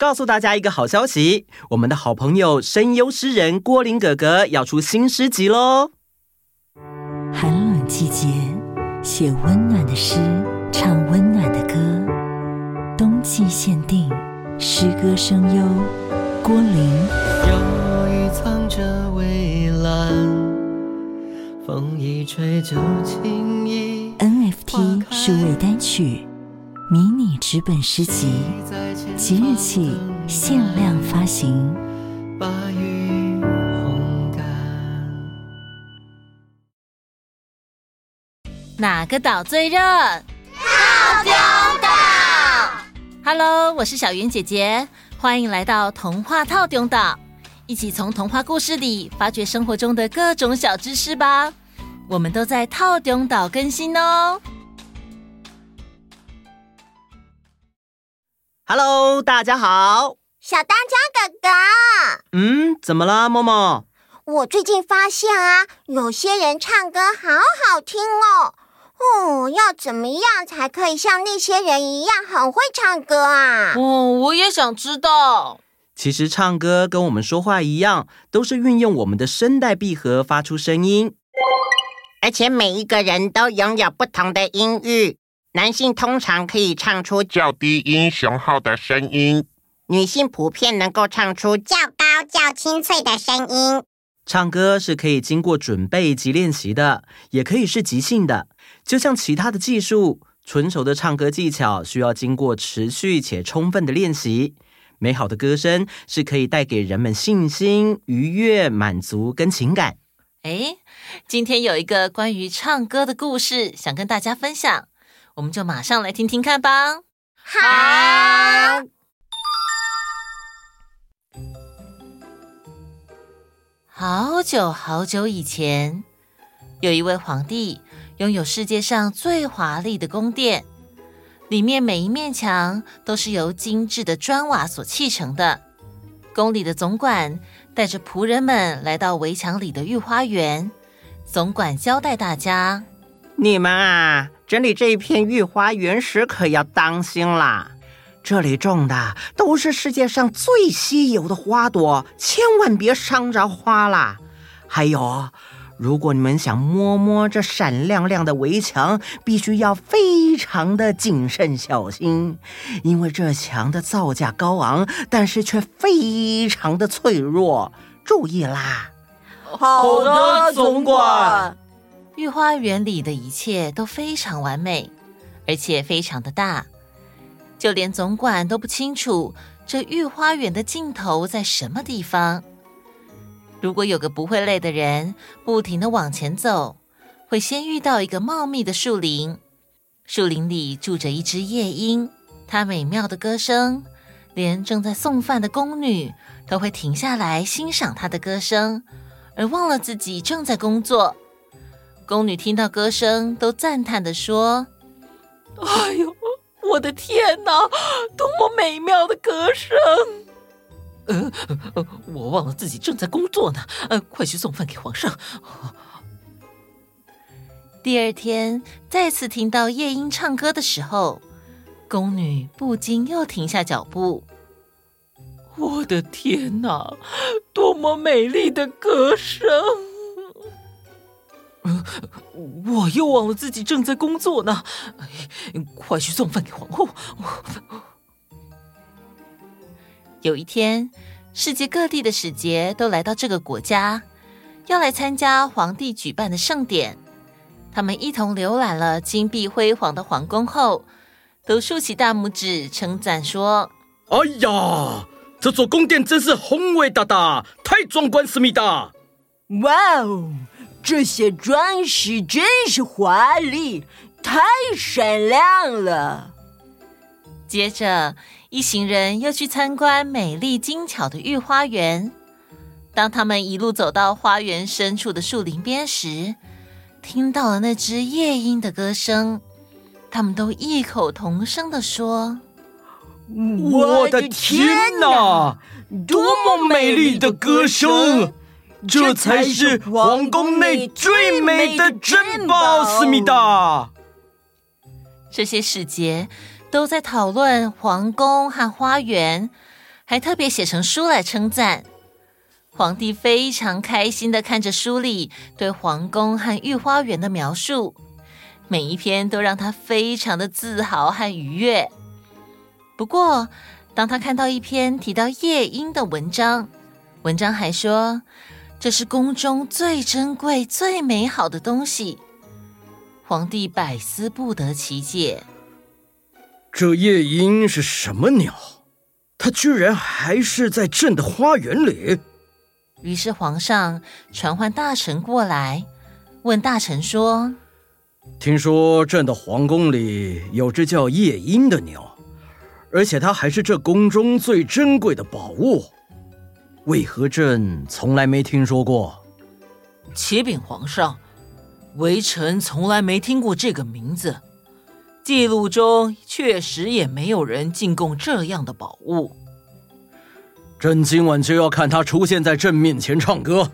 告诉大家一个好消息，我们的好朋友声优诗人郭林哥哥要出新诗集喽！寒冷季节，写温暖的诗，唱温暖的歌。冬季限定，诗歌声优郭林。忧郁藏着蔚蓝，风一吹就轻易。NFT 数位单曲。迷你纸本诗集，即日起限量发行。哪个岛最热？套丁岛。Hello，我是小圆姐姐，欢迎来到童话套丁岛，一起从童话故事里发掘生活中的各种小知识吧。我们都在套丁岛更新哦。Hello，大家好，小当家哥哥。嗯，怎么了，默默？我最近发现啊，有些人唱歌好好听哦。哦，要怎么样才可以像那些人一样很会唱歌啊？哦，我也想知道。其实唱歌跟我们说话一样，都是运用我们的声带闭合发出声音，而且每一个人都拥有不同的音域。男性通常可以唱出较低音雄厚的声音，女性普遍能够唱出较高较清脆的声音。唱歌是可以经过准备及练习的，也可以是即兴的。就像其他的技术，纯熟的唱歌技巧需要经过持续且充分的练习。美好的歌声是可以带给人们信心、愉悦、满足跟情感。诶，今天有一个关于唱歌的故事，想跟大家分享。我们就马上来听听看吧。好。好久好久以前，有一位皇帝拥有世界上最华丽的宫殿，里面每一面墙都是由精致的砖瓦所砌成的。宫里的总管带着仆人们来到围墙里的御花园，总管交代大家：“你们啊。”整理这一片御花园时，可要当心啦！这里种的都是世界上最稀有的花朵，千万别伤着花啦。还有，如果你们想摸摸这闪亮亮的围墙，必须要非常的谨慎小心，因为这墙的造价高昂，但是却非常的脆弱。注意啦！好的，总管。御花园里的一切都非常完美，而且非常的大，就连总管都不清楚这御花园的尽头在什么地方。如果有个不会累的人，不停的往前走，会先遇到一个茂密的树林，树林里住着一只夜莺，它美妙的歌声，连正在送饭的宫女都会停下来欣赏它的歌声，而忘了自己正在工作。宫女听到歌声，都赞叹的说：“哎呦，我的天哪，多么美妙的歌声！”呃，我忘了自己正在工作呢。呃，快去送饭给皇上。第二天，再次听到夜莺唱歌的时候，宫女不禁又停下脚步。我的天哪，多么美丽的歌声！呃，我又忘了自己正在工作呢。快去送饭给皇后。有一天，世界各地的使节都来到这个国家，要来参加皇帝举办的盛典。他们一同浏览了金碧辉煌的皇宫后，都竖起大拇指称赞说：“哎呀，这座宫殿真是宏伟大大，太壮观思密达！哇哦！”这些装饰真是华丽，太闪亮了。接着，一行人又去参观美丽精巧的御花园。当他们一路走到花园深处的树林边时，听到了那只夜莺的歌声，他们都异口同声的说：“我的天哪，多么美丽的歌声！”这才是皇宫内最美的珍宝，思密达。这些使节都在讨论皇宫和花园，还特别写成书来称赞。皇帝非常开心的看着书里对皇宫和御花园的描述，每一篇都让他非常的自豪和愉悦。不过，当他看到一篇提到夜莺的文章，文章还说这是宫中最珍贵、最美好的东西，皇帝百思不得其解。这夜莺是什么鸟？它居然还是在朕的花园里。于是皇上传唤大臣过来，问大臣说：“听说朕的皇宫里有只叫夜莺的鸟，而且它还是这宫中最珍贵的宝物，为何朕从来没听说过？”启禀皇上，微臣从来没听过这个名字，记录中确实也没有人进贡这样的宝物。朕今晚就要看他出现在朕面前唱歌，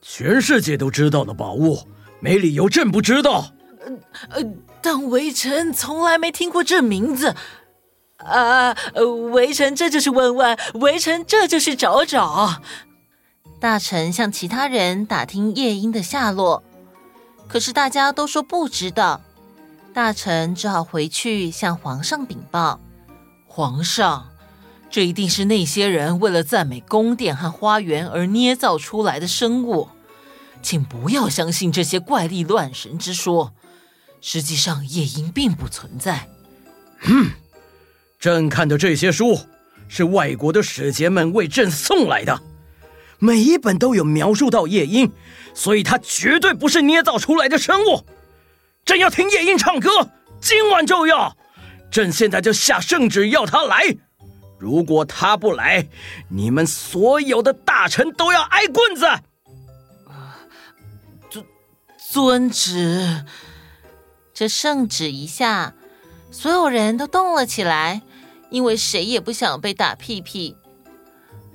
全世界都知道的宝物，没理由朕不知道。呃呃，但微臣从来没听过这名字。啊，微臣这就是问问，微臣这就是找找。大臣向其他人打听夜莺的下落，可是大家都说不知道。大臣只好回去向皇上禀报。皇上。这一定是那些人为了赞美宫殿和花园而捏造出来的生物，请不要相信这些怪力乱神之说。实际上，夜莺并不存在。哼，朕看的这些书是外国的使节们为朕送来的，每一本都有描述到夜莺，所以它绝对不是捏造出来的生物。朕要听夜莺唱歌，今晚就要。朕现在就下圣旨要他来。如果他不来，你们所有的大臣都要挨棍子。遵遵旨。这圣旨一下，所有人都动了起来，因为谁也不想被打屁屁。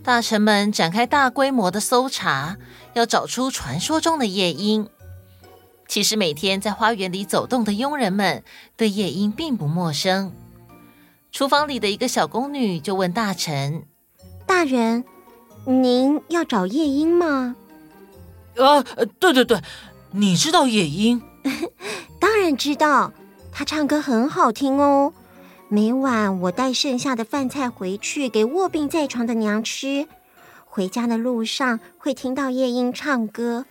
大臣们展开大规模的搜查，要找出传说中的夜莺。其实每天在花园里走动的佣人们，对夜莺并不陌生。厨房里的一个小宫女就问大臣：“大人，您要找夜莺吗？”“啊，对对对，你知道夜莺？”“ 当然知道，她唱歌很好听哦。每晚我带剩下的饭菜回去给卧病在床的娘吃，回家的路上会听到夜莺唱歌，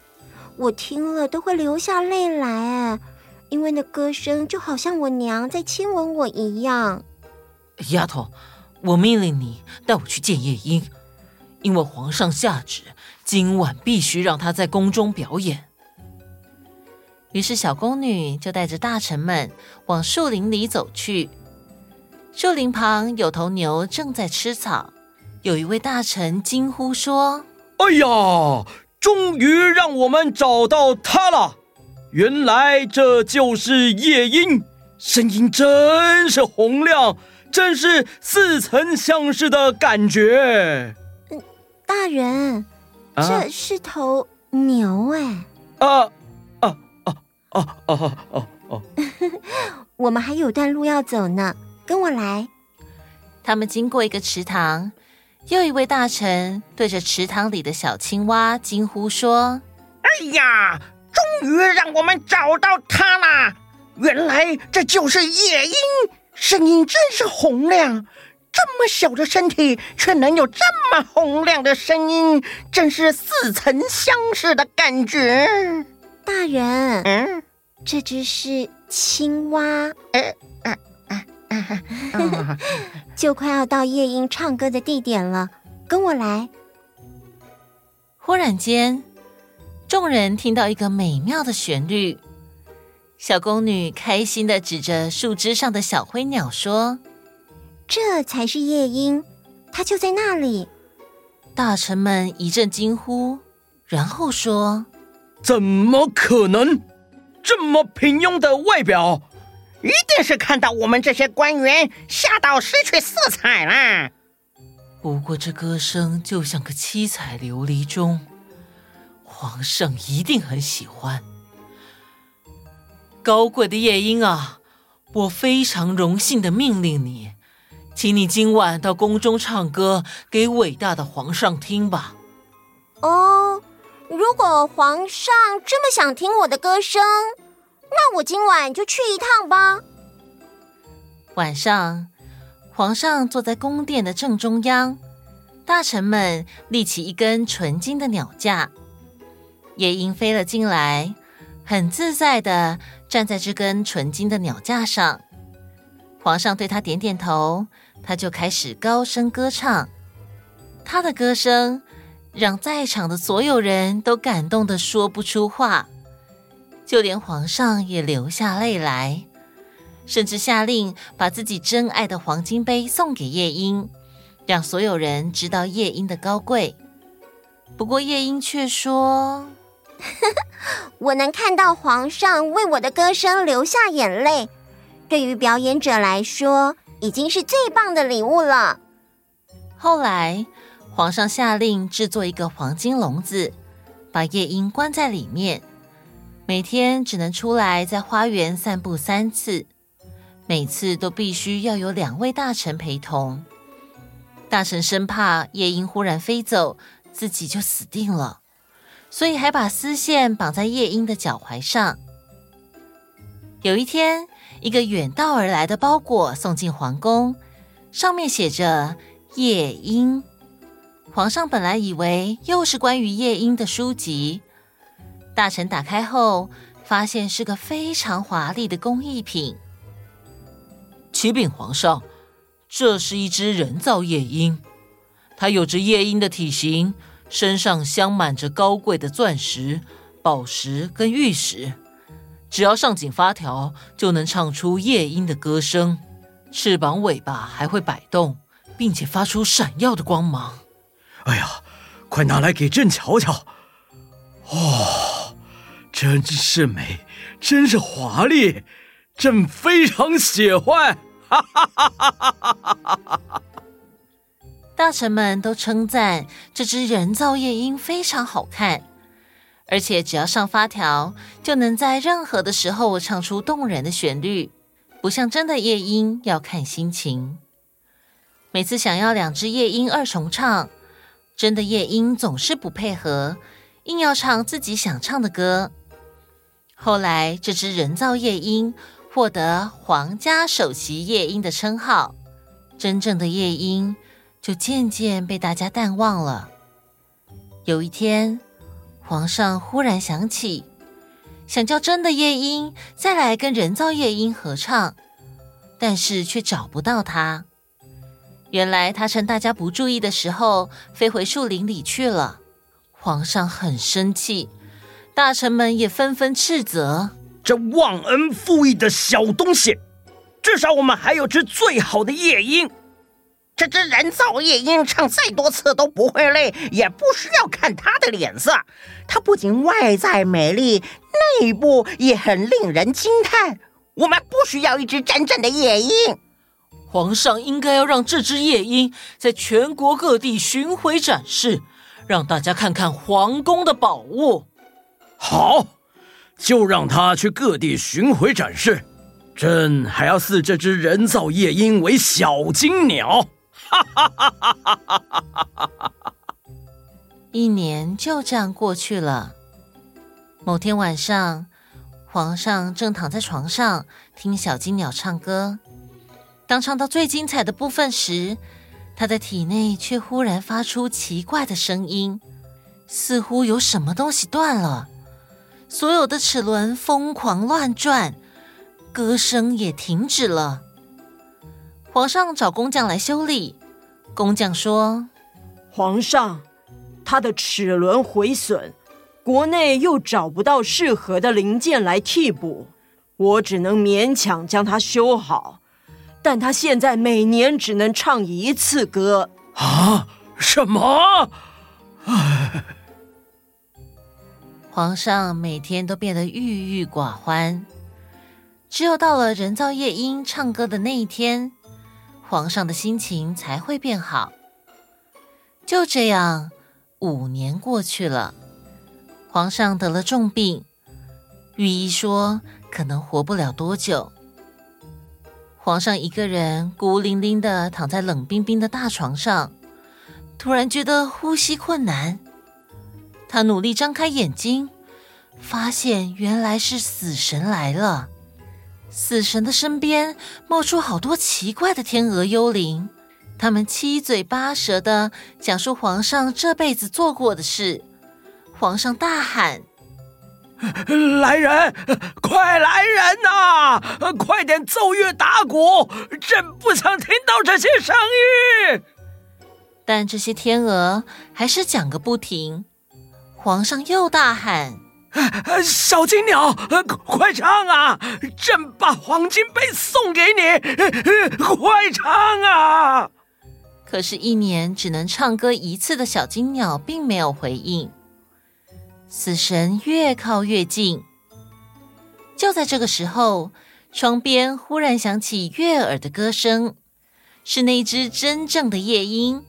我听了都会流下泪来哎，因为那歌声就好像我娘在亲吻我一样。”丫头，我命令你带我去见夜莺，因为皇上下旨，今晚必须让他在宫中表演。于是小宫女就带着大臣们往树林里走去。树林旁有头牛正在吃草，有一位大臣惊呼说：“哎呀，终于让我们找到他了！原来这就是夜莺，声音真是洪亮。”真是似曾相识的感觉。嗯，大人，啊、这是头牛哎。啊啊啊啊啊啊啊！我们还有段路要走呢，跟我来。他们经过一个池塘，又一位大臣对着池塘里的小青蛙惊呼说：“哎呀，终于让我们找到它啦！原来这就是夜莺。”声音真是洪亮，这么小的身体却能有这么洪亮的声音，真是似曾相识的感觉。大人，嗯，这只是青蛙，就快要到夜莺唱歌的地点了，跟我来。忽然间，众人听到一个美妙的旋律。小宫女开心的指着树枝上的小灰鸟说：“这才是夜莺，它就在那里。”大臣们一阵惊呼，然后说：“怎么可能？这么平庸的外表，一定是看到我们这些官员吓到失去色彩了。不过这歌声就像个七彩琉璃钟，皇上一定很喜欢。”高贵的夜莺啊，我非常荣幸的命令你，请你今晚到宫中唱歌给伟大的皇上听吧。哦，如果皇上这么想听我的歌声，那我今晚就去一趟吧。晚上，皇上坐在宫殿的正中央，大臣们立起一根纯金的鸟架，夜莺飞了进来，很自在的站在这根纯金的鸟架上。皇上对他点点头，他就开始高声歌唱。他的歌声让在场的所有人都感动的说不出话，就连皇上也流下泪来，甚至下令把自己珍爱的黄金杯送给夜莺，让所有人知道夜莺的高贵。不过夜莺却说：“我能看到皇上为我的歌声流下眼泪。”对于表演者来说，已经是最棒的礼物了。后来，皇上下令制作一个黄金笼子，把夜莺关在里面，每天只能出来在花园散步三次，每次都必须要有两位大臣陪同。大臣生怕夜莺忽然飞走，自己就死定了，所以还把丝线绑在夜莺的脚踝上。有一天，一个远道而来的包裹送进皇宫，上面写着“夜莺”。皇上本来以为又是关于夜莺的书籍，大臣打开后，发现是个非常华丽的工艺品。启禀皇上，这是一只人造夜莺，它有着夜莺的体型，身上镶满着高贵的钻石、宝石跟玉石。只要上紧发条，就能唱出夜莺的歌声。翅膀、尾巴还会摆动，并且发出闪耀的光芒。哎呀，快拿来给朕瞧瞧！哦，真是美，真是华丽，朕非常喜欢。哈哈哈哈哈哈！大臣们都称赞这只人造夜莺非常好看。而且只要上发条，就能在任何的时候唱出动人的旋律，不像真的夜莺要看心情。每次想要两只夜莺二重唱，真的夜莺总是不配合，硬要唱自己想唱的歌。后来，这只人造夜莺获得“皇家首席夜莺”的称号，真正的夜莺就渐渐被大家淡忘了。有一天，皇上忽然想起，想叫真的夜莺再来跟人造夜莺合唱，但是却找不到它。原来他趁大家不注意的时候飞回树林里去了。皇上很生气，大臣们也纷纷斥责：这忘恩负义的小东西！至少我们还有只最好的夜莺。这只人造夜莺唱再多次都不会累，也不需要看它的脸色。它不仅外在美丽，内部也很令人惊叹。我们不需要一只真正的夜莺。皇上应该要让这只夜莺在全国各地巡回展示，让大家看看皇宫的宝物。好，就让他去各地巡回展示。朕还要赐这只人造夜莺为小金鸟。一年就这样过去了。某天晚上，皇上正躺在床上听小金鸟唱歌。当唱到最精彩的部分时，他的体内却忽然发出奇怪的声音，似乎有什么东西断了。所有的齿轮疯狂乱转，歌声也停止了。皇上找工匠来修理。工匠说：“皇上，他的齿轮毁损，国内又找不到适合的零件来替补，我只能勉强将它修好。但他现在每年只能唱一次歌。”啊？什么？唉。皇上每天都变得郁郁寡欢，只有到了人造夜莺唱歌的那一天。皇上的心情才会变好。就这样，五年过去了，皇上得了重病，御医说可能活不了多久。皇上一个人孤零零的躺在冷冰冰的大床上，突然觉得呼吸困难。他努力张开眼睛，发现原来是死神来了。死神的身边冒出好多奇怪的天鹅幽灵，他们七嘴八舌的讲述皇上这辈子做过的事。皇上大喊。来人，快来人呐！快点奏乐打鼓，朕不想听到这些声音。但这些天鹅还是讲个不停。皇上又大喊：“小金鸟，快唱啊！朕把黄金杯送给你，快唱啊！”可是，一年只能唱歌一次的小金鸟并没有回应。死神越靠越近，就在这个时候，窗边忽然响起悦耳的歌声，是那只真正的夜莺。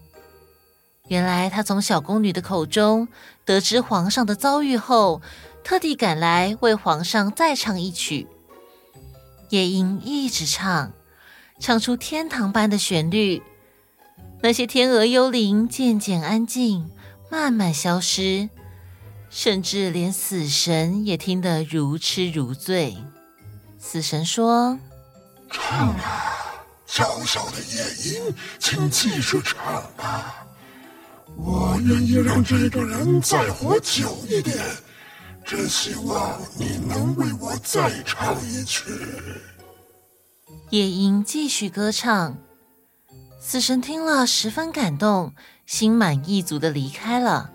原来，他从小宫女的口中得知皇上的遭遇后，特地赶来为皇上再唱一曲。夜莺一直唱，唱出天堂般的旋律。那些天鹅幽灵渐渐安静，慢慢消失。甚至连死神也听得如痴如醉。死神说：“唱啊，娇小的夜莺，请继续唱吧。我愿意让这个人再活久一点，真希望你能为我再唱一曲。”夜莺继续歌唱，死神听了十分感动，心满意足地离开了。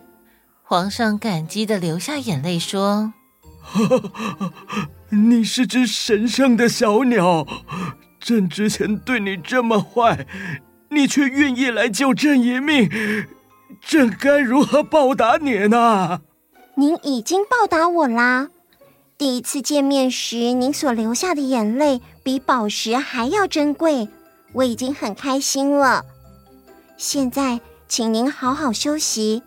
皇上感激地流下眼泪，说：“ 你是只神圣的小鸟，朕之前对你这么坏，你却愿意来救朕一命，朕该如何报答你呢？”您已经报答我啦！第一次见面时，您所流下的眼泪比宝石还要珍贵，我已经很开心了。现在，请您好好休息。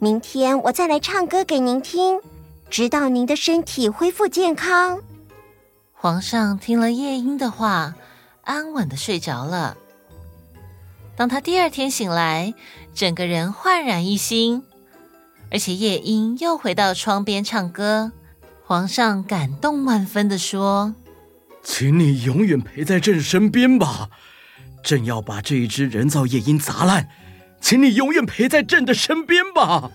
明天我再来唱歌给您听，直到您的身体恢复健康。皇上听了夜莺的话，安稳的睡着了。当他第二天醒来，整个人焕然一新，而且夜莺又回到窗边唱歌。皇上感动万分的说：“请你永远陪在朕身边吧，朕要把这一只人造夜莺砸烂。”请你永远陪在朕的身边吧。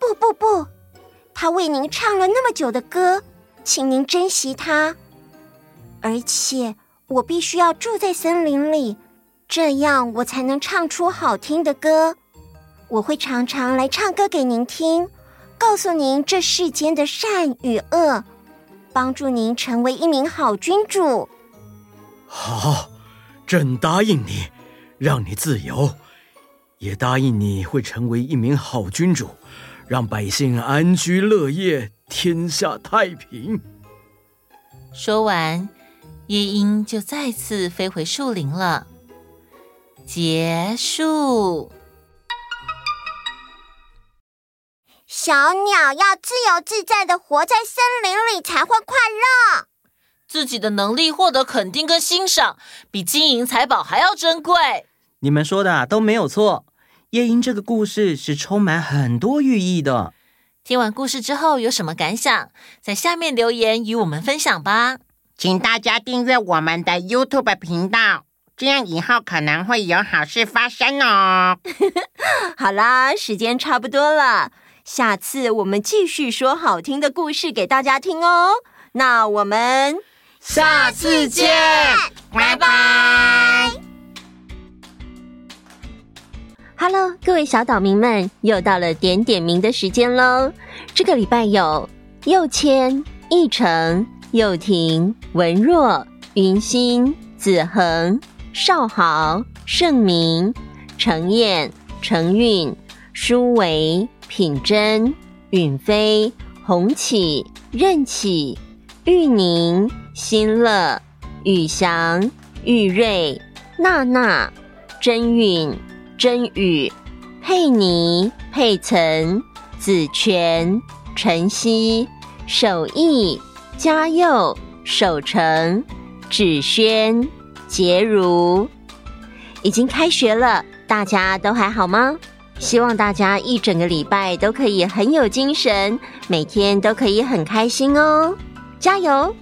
不不不，他为您唱了那么久的歌，请您珍惜他。而且我必须要住在森林里，这样我才能唱出好听的歌。我会常常来唱歌给您听，告诉您这世间的善与恶，帮助您成为一名好君主。好，朕答应你，让你自由。也答应你会成为一名好君主，让百姓安居乐业，天下太平。说完，夜莺就再次飞回树林了。结束。小鸟要自由自在的活在森林里才会快乐。自己的能力获得肯定跟欣赏，比金银财宝还要珍贵。你们说的都没有错。夜莺这个故事是充满很多寓意的。听完故事之后有什么感想？在下面留言与我们分享吧。请大家订阅我们的 YouTube 频道，这样以后可能会有好事发生哦。好啦，时间差不多了，下次我们继续说好听的故事给大家听哦。那我们下次见，拜拜。Hello，各位小岛民们，又到了点点名的时间喽。这个礼拜有佑谦、奕成、佑廷、文若、云心、子恒、少豪、盛明、程燕、程韵、舒维、品珍、允飞、洪启、任启、玉宁、新乐、宇翔、玉瑞、娜娜、真允。真宇、佩妮、佩岑、子权、晨曦、守义、嘉佑、守成、芷萱、婕如。已经开学了，大家都还好吗？希望大家一整个礼拜都可以很有精神，每天都可以很开心哦，加油！